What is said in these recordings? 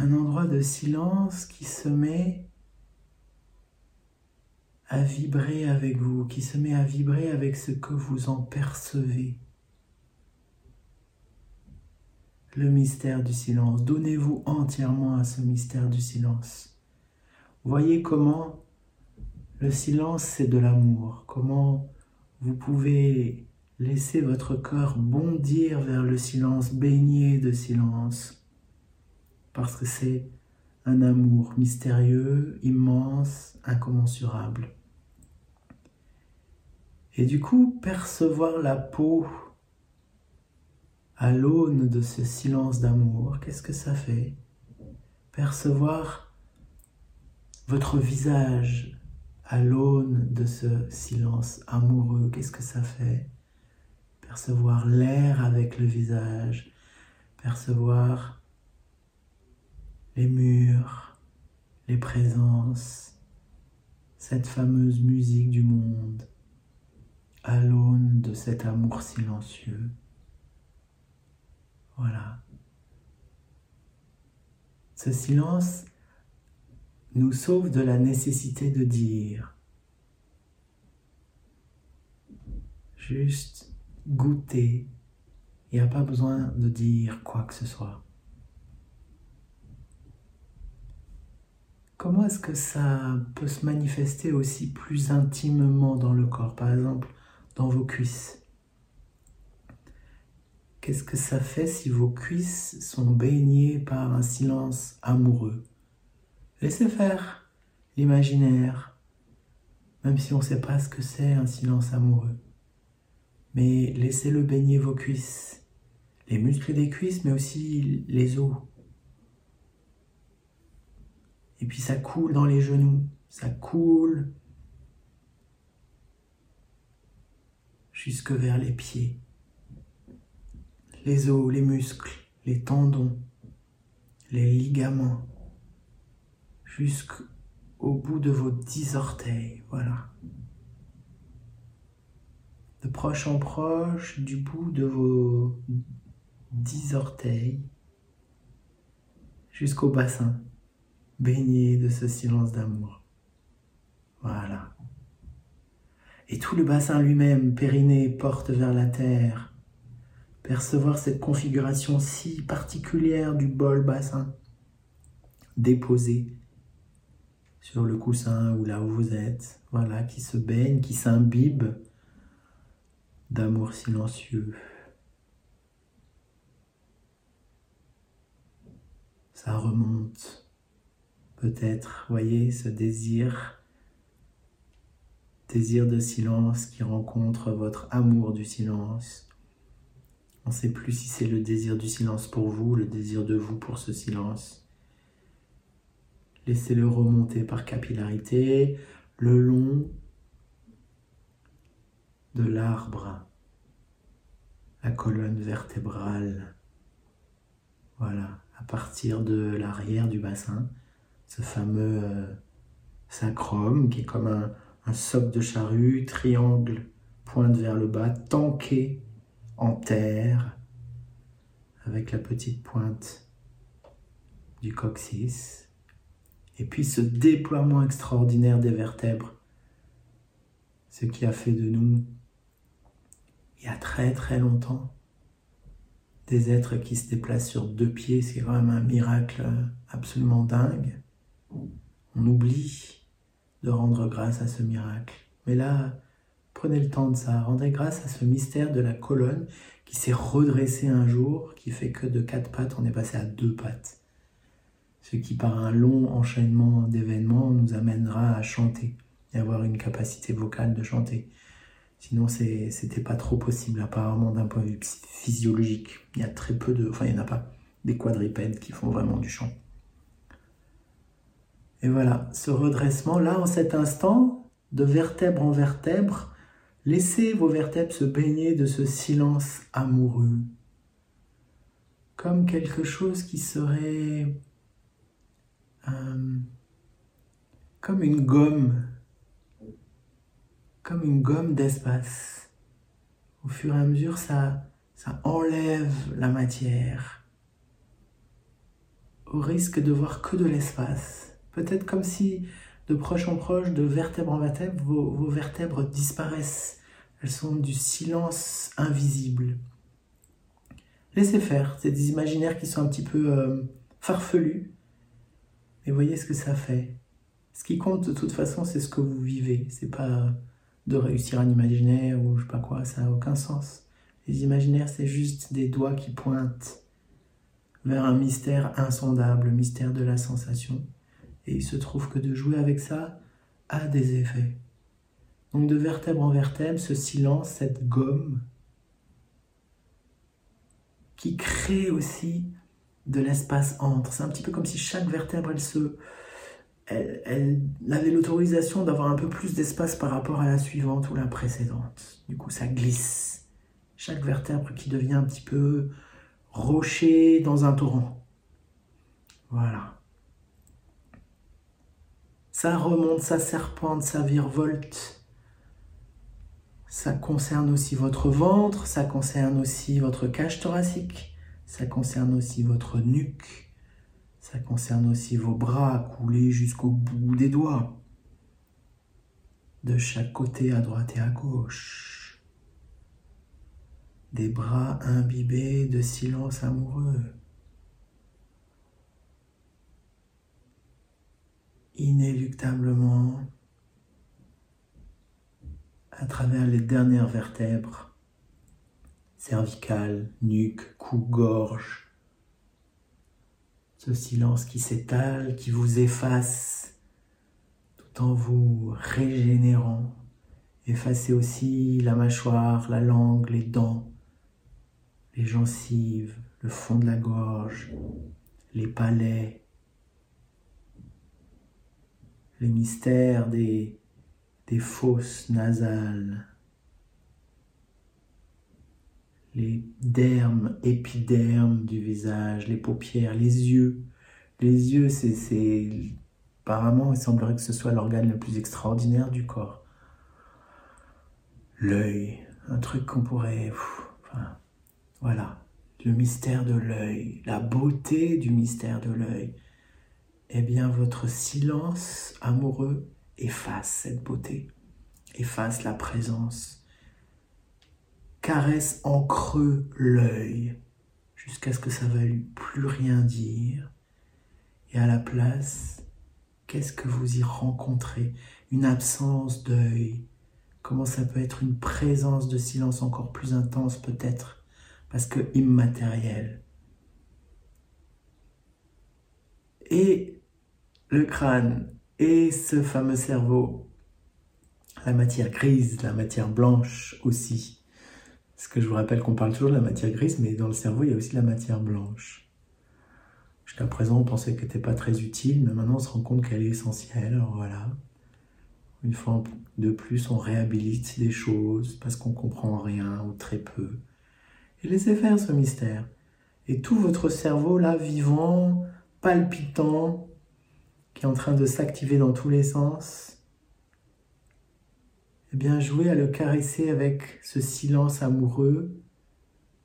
un endroit de silence qui se met à vibrer avec vous, qui se met à vibrer avec ce que vous en percevez. Le mystère du silence. Donnez-vous entièrement à ce mystère du silence. Voyez comment le silence, c'est de l'amour. Comment vous pouvez laisser votre cœur bondir vers le silence, baigné de silence. Parce que c'est un amour mystérieux, immense, incommensurable. Et du coup, percevoir la peau à l'aune de ce silence d'amour, qu'est-ce que ça fait? Percevoir votre visage à l'aune de ce silence amoureux, qu'est-ce que ça fait? Percevoir l'air avec le visage, percevoir les murs, les présences, cette fameuse musique du monde à l'aune de cet amour silencieux. Voilà. Ce silence nous sauve de la nécessité de dire. Juste goûter. Il n'y a pas besoin de dire quoi que ce soit. Comment est-ce que ça peut se manifester aussi plus intimement dans le corps Par exemple, dans vos cuisses? Qu'est-ce que ça fait si vos cuisses sont baignées par un silence amoureux? Laissez faire l'imaginaire, même si on ne sait pas ce que c'est un silence amoureux. Mais laissez-le baigner vos cuisses, les muscles des cuisses, mais aussi les os. Et puis ça coule dans les genoux, ça coule jusque vers les pieds les os, les muscles, les tendons, les ligaments, jusqu'au bout de vos dix orteils. Voilà. De proche en proche, du bout de vos dix orteils, jusqu'au bassin, baigné de ce silence d'amour. Voilà. Et tout le bassin lui-même, périnée, porte vers la terre, percevoir cette configuration si particulière du bol bassin déposé sur le coussin ou là où vous êtes, voilà, qui se baigne, qui s'imbibe d'amour silencieux. Ça remonte, peut-être, voyez, ce désir, désir de silence qui rencontre votre amour du silence on ne sait plus si c'est le désir du silence pour vous, le désir de vous pour ce silence. Laissez-le remonter par capillarité le long de l'arbre, la colonne vertébrale. Voilà, à partir de l'arrière du bassin, ce fameux euh, sacrum qui est comme un, un socle de charrue, triangle, pointe vers le bas, tanké en terre avec la petite pointe du coccyx et puis ce déploiement extraordinaire des vertèbres, ce qui a fait de nous, il y a très très longtemps, des êtres qui se déplacent sur deux pieds, c'est quand même un miracle absolument dingue. On oublie de rendre grâce à ce miracle. Mais là, Prenez le temps de ça. Rendez grâce à ce mystère de la colonne qui s'est redressée un jour, qui fait que de quatre pattes, on est passé à deux pattes. Ce qui, par un long enchaînement d'événements, nous amènera à chanter et avoir une capacité vocale de chanter. Sinon, c'était pas trop possible, apparemment, d'un point de vue physiologique. Il y a très peu de. Enfin, n'y en a pas des quadripèdes qui font vraiment du chant. Et voilà, ce redressement, là, en cet instant, de vertèbre en vertèbre, Laissez vos vertèbres se baigner de ce silence amoureux, comme quelque chose qui serait euh, comme une gomme, comme une gomme d'espace. Au fur et à mesure, ça, ça enlève la matière, au risque de voir que de l'espace. Peut-être comme si de proche en proche, de vertèbre en vertèbre, vos, vertèbres disparaissent. Elles sont du silence invisible. Laissez faire, c'est des imaginaires qui sont un petit peu euh, farfelus. Mais voyez ce que ça fait. Ce qui compte de toute façon, c'est ce que vous vivez. C'est pas de réussir un imaginaire ou je sais pas quoi, ça n'a aucun sens. Les imaginaires, c'est juste des doigts qui pointent vers un mystère insondable, le mystère de la sensation. Et il se trouve que de jouer avec ça a des effets. Donc de vertèbre en vertèbre, ce silence, cette gomme, qui crée aussi de l'espace entre. C'est un petit peu comme si chaque vertèbre, elle se, elle, avait l'autorisation d'avoir un peu plus d'espace par rapport à la suivante ou la précédente. Du coup, ça glisse. Chaque vertèbre qui devient un petit peu rocher dans un torrent. Voilà. Ça remonte, ça serpente, ça virevolte. Ça concerne aussi votre ventre, ça concerne aussi votre cage thoracique, ça concerne aussi votre nuque, ça concerne aussi vos bras coulés jusqu'au bout des doigts, de chaque côté à droite et à gauche. Des bras imbibés de silence amoureux. Inéluctablement à travers les dernières vertèbres, cervicales, nuque, cou, gorge. Ce silence qui s'étale, qui vous efface, tout en vous régénérant. Effacez aussi la mâchoire, la langue, les dents, les gencives, le fond de la gorge, les palais, les mystères des, fosses nasales, les dermes, épidermes du visage, les paupières, les yeux. Les yeux, c'est... Apparemment, il semblerait que ce soit l'organe le plus extraordinaire du corps. L'œil, un truc qu'on pourrait... voilà, le mystère de l'œil, la beauté du mystère de l'œil eh bien votre silence amoureux efface cette beauté, efface la présence, caresse en creux l'œil jusqu'à ce que ça ne veuille plus rien dire. Et à la place, qu'est-ce que vous y rencontrez? Une absence d'œil? Comment ça peut être une présence de silence encore plus intense peut-être parce que immatérielle. Et le crâne et ce fameux cerveau, la matière grise, la matière blanche aussi. Parce que je vous rappelle qu'on parle toujours de la matière grise, mais dans le cerveau, il y a aussi la matière blanche. Jusqu'à présent, on pensait qu'elle n'était pas très utile, mais maintenant, on se rend compte qu'elle est essentielle. Alors voilà. Une fois de plus, on réhabilite des choses parce qu'on comprend rien ou très peu. Et laissez faire ce mystère. Et tout votre cerveau là, vivant, palpitant, qui est en train de s'activer dans tous les sens, eh bien jouez à le caresser avec ce silence amoureux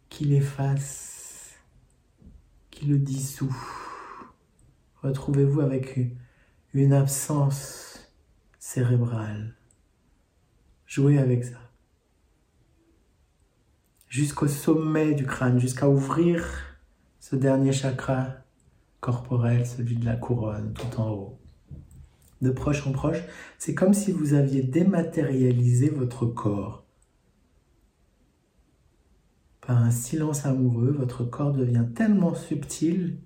qui l'efface, qui le dissout. Retrouvez-vous avec une absence cérébrale. Jouez avec ça. Jusqu'au sommet du crâne, jusqu'à ouvrir ce dernier chakra corporel, celui de la couronne, tout en haut. De proche en proche, c'est comme si vous aviez dématérialisé votre corps. Par un silence amoureux, votre corps devient tellement subtil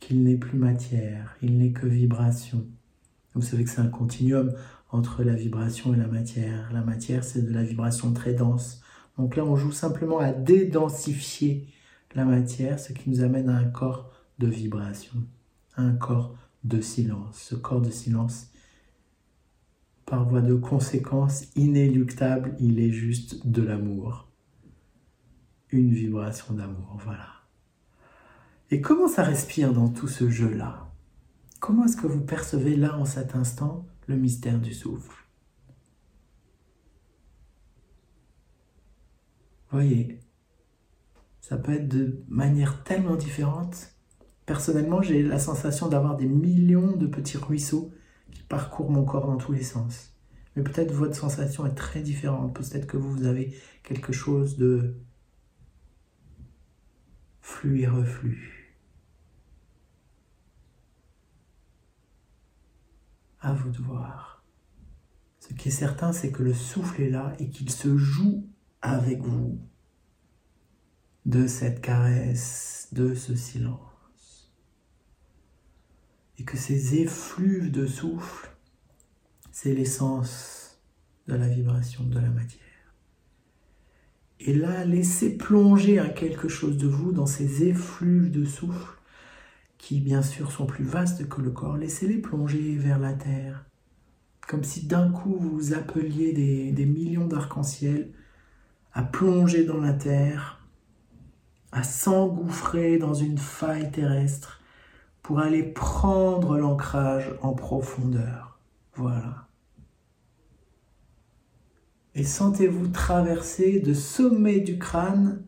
qu'il n'est plus matière, il n'est que vibration. Vous savez que c'est un continuum entre la vibration et la matière. La matière, c'est de la vibration très dense. Donc là, on joue simplement à dédensifier la matière, ce qui nous amène à un corps de vibration, un corps de silence. Ce corps de silence, par voie de conséquence inéluctable, il est juste de l'amour. Une vibration d'amour, voilà. Et comment ça respire dans tout ce jeu-là? Comment est-ce que vous percevez là, en cet instant, le mystère du souffle? Voyez, ça peut être de manière tellement différente Personnellement, j'ai la sensation d'avoir des millions de petits ruisseaux qui parcourent mon corps dans tous les sens. Mais peut-être votre sensation est très différente. Peut-être que vous avez quelque chose de flux et reflux. À vous de voir. Ce qui est certain, c'est que le souffle est là et qu'il se joue avec vous de cette caresse, de ce silence. Et que ces effluves de souffle, c'est l'essence de la vibration de la matière. Et là, laissez plonger à quelque chose de vous dans ces effluves de souffle qui, bien sûr, sont plus vastes que le corps. Laissez-les plonger vers la terre, comme si d'un coup vous appeliez des, millions d'arcs-en-ciel à plonger dans la terre, à s'engouffrer dans une faille terrestre pour aller prendre l'ancrage en profondeur. Voilà et sentez-vous traverser de sommet du crâne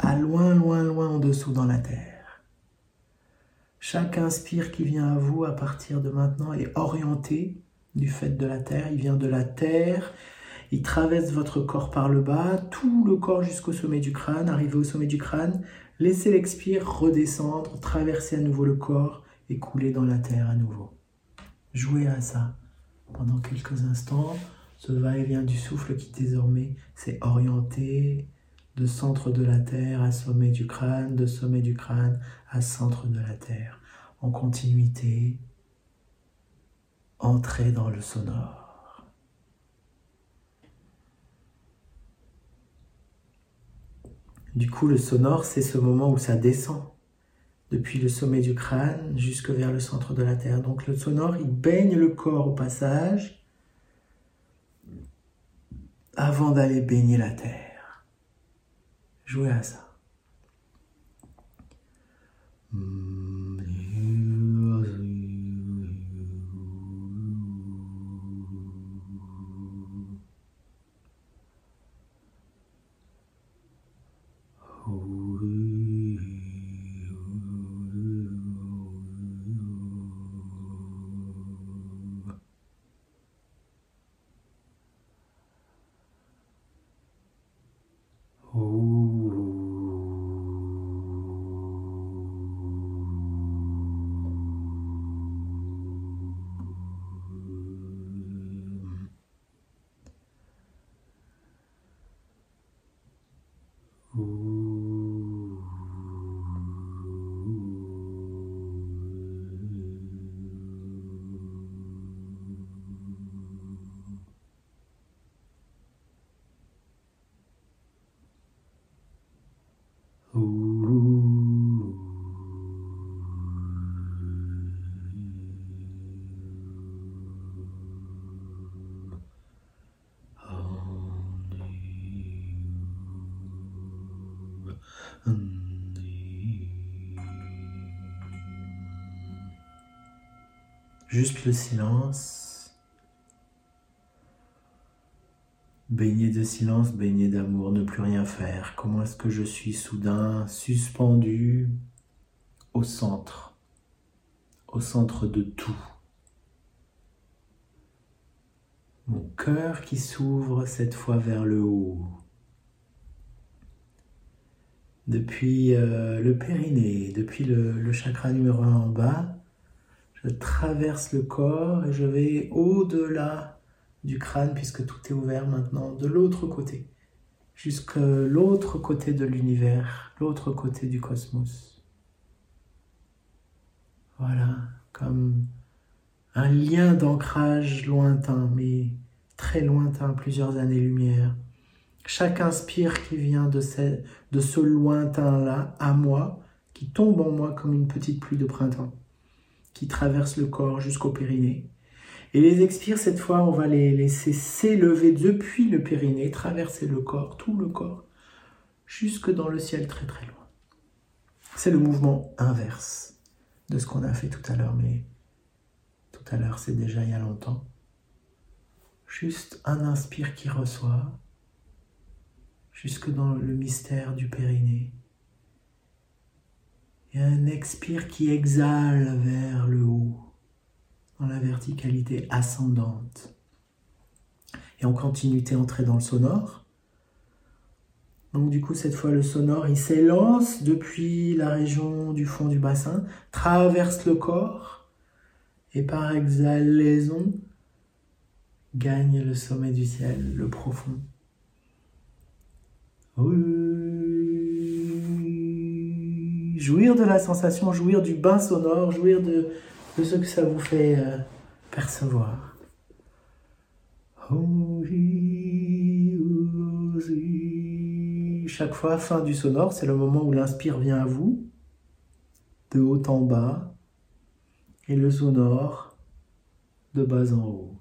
à loin, loin, loin en dessous dans la terre. Chaque inspire qui vient à vous à partir de maintenant est orienté du fait de la terre. Il vient de la terre, il traverse votre corps par le bas, tout le corps jusqu'au sommet du crâne. Arrivé au sommet du crâne, laissez l'expire redescendre, traverser à nouveau le corps et couler dans la terre à nouveau. Jouez à ça pendant quelques instants ce va-et-vient du souffle qui désormais s'est orienté de centre de la terre à sommet du crâne, de sommet du crâne à centre de la terre, en continuité, entrer dans le sonore. Du coup, le sonore, c'est ce moment où ça descend depuis le sommet du crâne jusque vers le centre de la terre. Donc le sonore, il baigne le corps au passage avant d'aller baigner la terre. Jouez à ça. Oh. Juste le silence. Baigné de silence, baigné d'amour, ne plus rien faire. Comment est-ce que je suis soudain suspendu au centre, au centre de tout? Mon cœur qui s'ouvre cette fois vers le haut. Depuis euh, le périnée, depuis le, le chakra numéro 1 en bas, je traverse le corps et je vais au-delà du crâne puisque tout est ouvert maintenant de l'autre côté, jusqu'à l'autre côté de l'univers, l'autre côté du cosmos. Voilà, comme un lien d'ancrage lointain, mais très lointain, plusieurs années-lumière. Chaque inspire qui vient de ce, de ce lointain-là à moi, qui tombe en moi comme une petite pluie de printemps qui traversent le corps jusqu'au périnée. Et les expires, cette fois, on va les laisser s'élever depuis le périnée, traverser le corps, tout le corps, jusque dans le ciel très très loin. C'est le mouvement inverse de ce qu'on a fait tout à l'heure, mais tout à l'heure, c'est déjà il y a longtemps. Juste un inspire qui reçoit, jusque dans le mystère du périnée. Et un expire qui exhale vers le haut, dans la verticalité ascendante. Et en continuité, entrer dans le sonore. Donc du coup, cette fois, le sonore, il s'élance depuis la région du fond du bassin, traverse le corps, et par exhalaison, gagne le sommet du ciel, le profond. Jouir de la sensation, jouir du bain sonore, jouir de, ce que ça vous fait euh, percevoir. Chaque fois, fin du sonore, c'est le moment où l'inspire vient à vous, de haut en bas, et le sonore de bas en haut.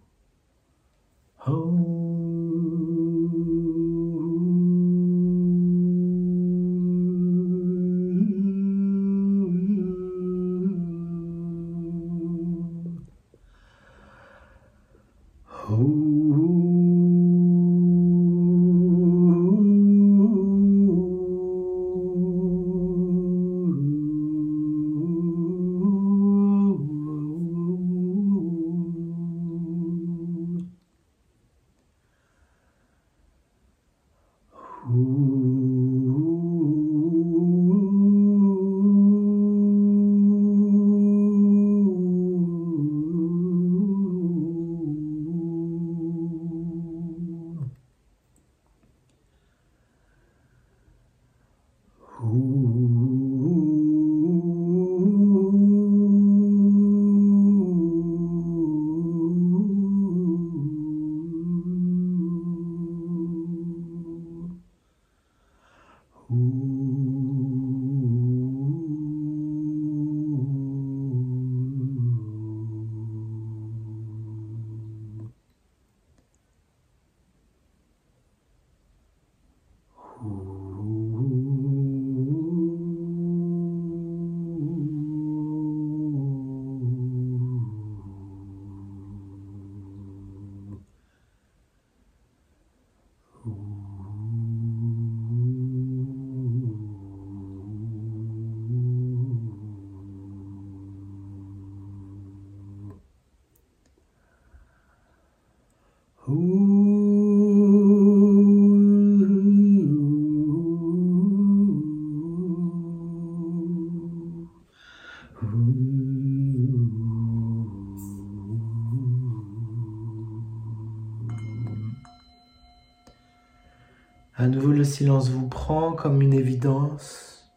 Silence vous prend comme une évidence.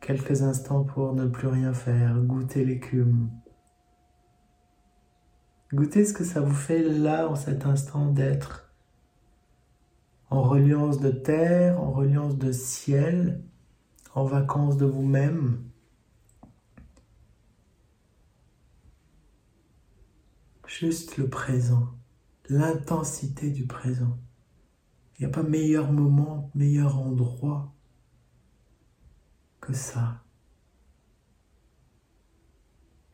Quelques instants pour ne plus rien faire, goûter l'écume. Goûtez ce que ça vous fait là, en cet instant, d'être en reliance de terre, en reliance de ciel, en vacances de vous-même. Juste le présent l'intensité du présent. Il n'y a pas meilleur moment, meilleur endroit que ça.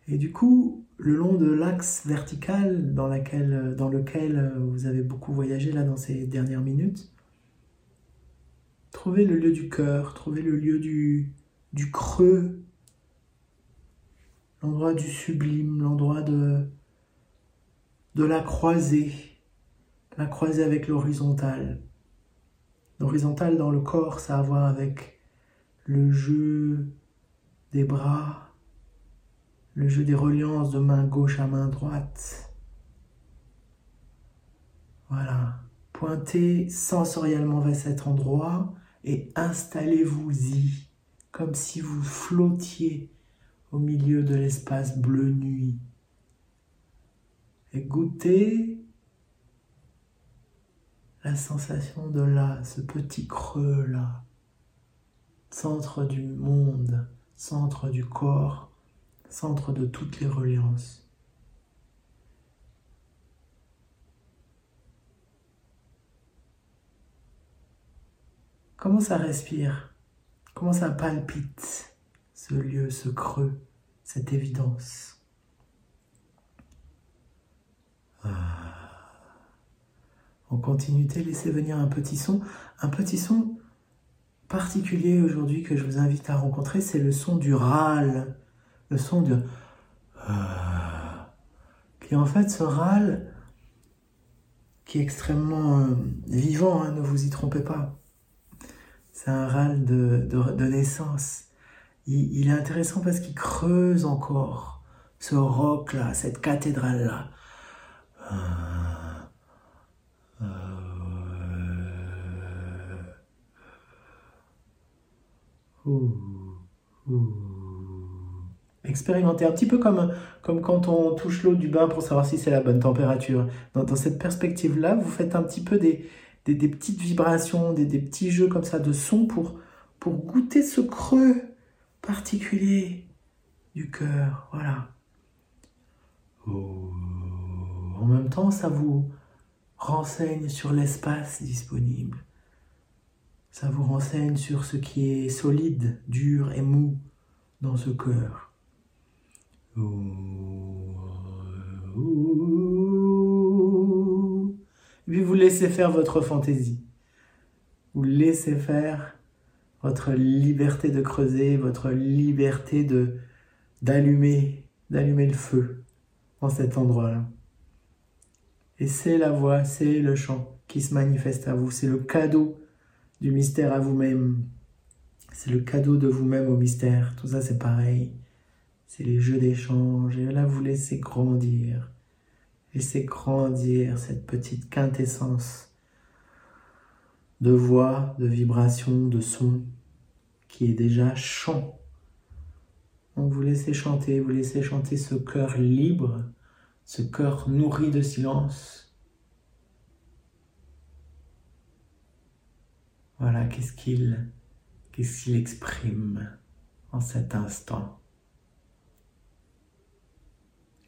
Et du coup, le long de l'axe vertical dans, lequel vous avez beaucoup voyagé là dans ces dernières minutes, trouvez le lieu du cœur, trouvez le lieu du, du creux, l'endroit du sublime, l'endroit de, de la croisée, la croisée avec l'horizontale. L'horizontale dans le corps, ça a à voir avec le jeu des bras, le jeu des reliances de main gauche à main droite. Voilà. Pointez sensoriellement vers cet endroit et installez-vous-y comme si vous flottiez au milieu de l'espace bleu nuit et goûter la sensation de là, ce petit creux là, centre du monde, centre du corps, centre de toutes les reliances. Comment ça respire? Comment ça palpite ce lieu, ce creux, cette évidence? En continuité, laissez venir un petit son, un petit son par particulier aujourd'hui que je vous invite à rencontrer, c'est le son du râle, le son de... qui en fait ce râle qui est extrêmement euh, vivant, hein, ne vous y trompez pas. C'est un râle de, naissance. Il, est intéressant parce qu'il creuse encore ce roc-là, cette cathédrale-là. Expérimentez un petit peu comme, quand on touche l'eau du bain pour savoir si c'est la bonne température. Dans, cette perspective-là, vous faites un petit peu des, petites vibrations, des, des, petits jeux comme ça de son pour, pour goûter ce creux particulier du cœur. Voilà. En même temps, ça vous renseigne sur l'espace disponible. Ça vous renseigne sur ce qui est solide, dur et mou dans ce cœur. Et puis vous laissez faire votre fantaisie. Vous laissez faire votre liberté de creuser, votre liberté de d'allumer, d'allumer le feu dans cet endroit-là. Et c'est la voix, c'est le chant qui se manifeste à vous, c'est le cadeau du mystère à vous-même. C'est le cadeau de vous-même au mystère. Tout ça, c'est pareil. C'est les jeux d'échange. Et là, vous laissez grandir. Laissez grandir cette petite quintessence de voix, de vibration, de son qui est déjà chant. Donc vous laissez chanter, vous laissez chanter ce cœur libre, ce cœur nourri de silence Voilà, qu'est-ce qu'il exprime en cet instant?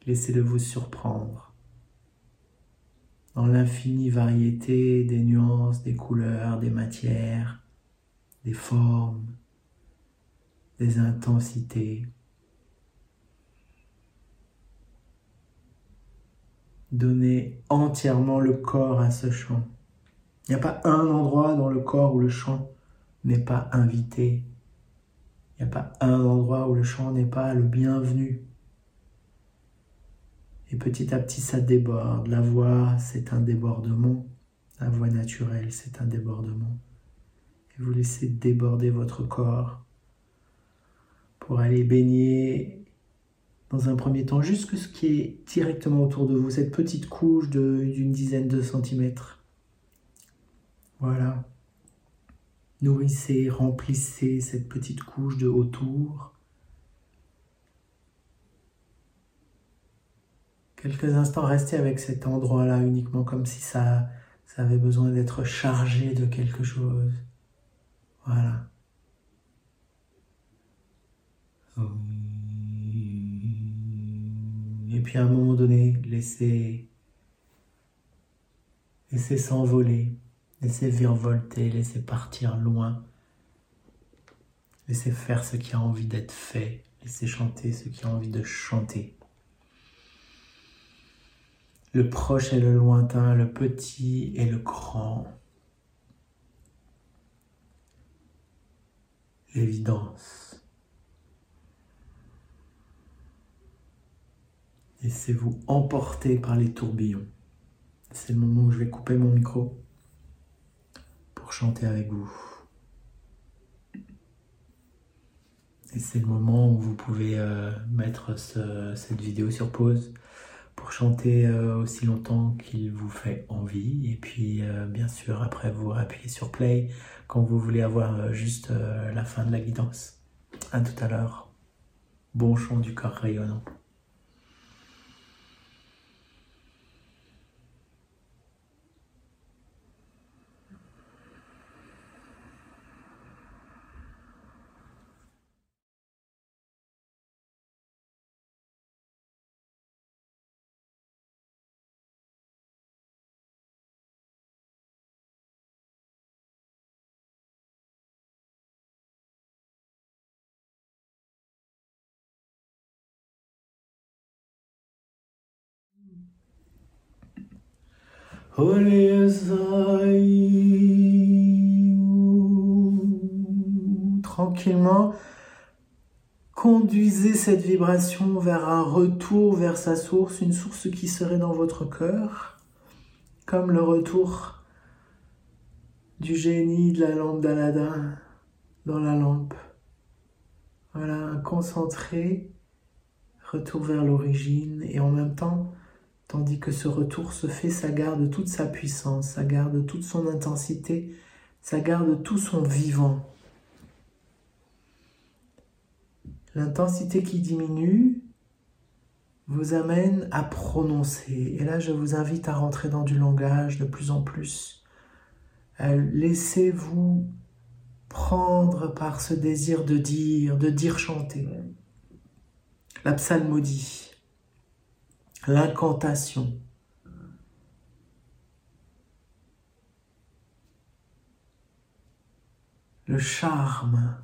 Laissez-le vous surprendre dans l'infinie variété des nuances, des couleurs, des matières, des formes, des intensités. Donnez entièrement le corps à ce chant. Il n'y a pas un endroit dans le corps où le chant n'est pas invité. Il n'y a pas un endroit où le chant n'est pas le bienvenu. Et petit à petit, ça déborde. La voix, c'est un débordement. La voix naturelle, c'est un débordement. Et vous laissez déborder votre corps pour aller baigner dans un premier temps juste ce qui est directement autour de vous, cette petite couche d'une dizaine de centimètres voilà. Nourrissez, remplissez cette petite couche de autour. Quelques instants, restez avec cet endroit-là uniquement comme si ça, ça avait besoin d'être chargé de quelque chose. Voilà. Et puis à un moment donné, laissez, laissez s'envoler. Laissez virevolter, laissez partir loin. Laissez faire ce qui a envie d'être fait. Laissez chanter ce qui a envie de chanter. Le proche et le lointain, le petit et le grand. L'évidence. Laissez-vous emporter par les tourbillons. C'est le moment où je vais couper mon micro chanter avec vous. C'est le moment où vous pouvez euh, mettre cette vidéo sur pause pour chanter euh, aussi longtemps qu'il vous fait envie. Et puis, euh, bien sûr, après, vous appuyez sur play quand vous voulez avoir juste la fin de la guidance. À tout à l'heure. Bon chant du corps rayonnant. Tranquillement, conduisez cette vibration vers un retour vers sa source, une source qui serait dans votre cœur, comme le retour du génie de la lampe d'Aladin dans la lampe. Voilà, un concentré, retour vers l'origine, et en même temps, tandis que ce retour se fait, ça garde toute sa puissance, ça garde toute son intensité, ça garde tout son vivant. L'intensité qui diminue vous amène à prononcer. Et là, je vous invite à rentrer dans du langage de plus en plus. Laissez-vous prendre par ce désir de dire, de dire chanter. La psalmodie, l'incantation. Le charme.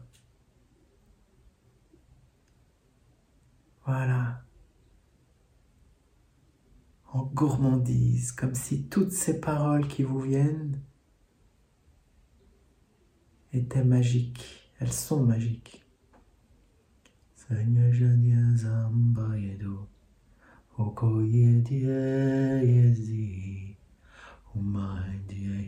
Voilà. En gourmandise, comme si toutes ces paroles qui vous viennent étaient magiques. Elles sont magiques. ko ye die ye zi, umai die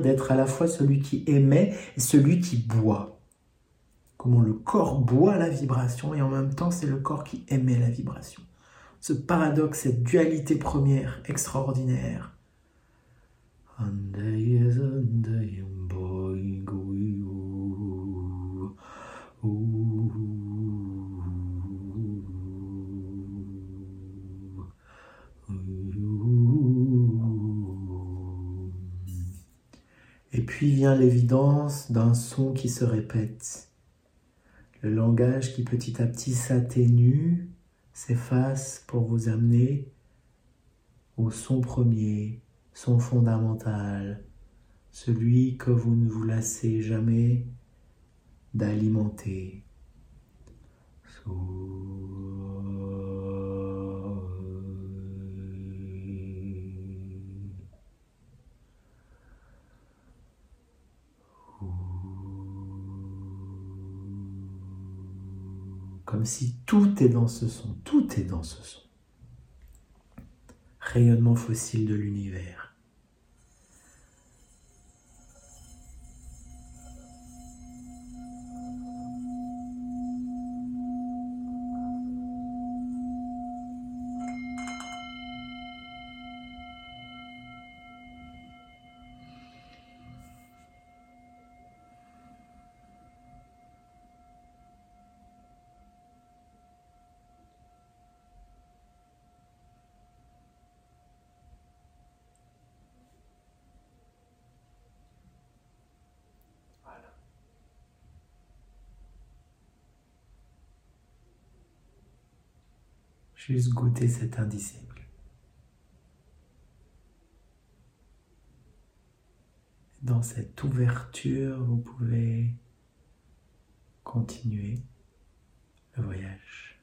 d'être à la fois celui qui émet et celui qui boit. Comment le corps boit la vibration et en même temps c'est le corps qui émet la vibration. Ce paradoxe, cette dualité première extraordinaire. Vient l'évidence d'un son qui se répète. Le langage qui petit à petit s'atténue, s'efface pour vous amener au son premier, son fondamental, celui que vous ne vous lassez jamais d'alimenter. Comme si tout est dans ce son, tout est dans ce son. Rayonnement fossile de l'univers. Juste goûter cet indicible. Dans cette ouverture, vous pouvez continuer le voyage.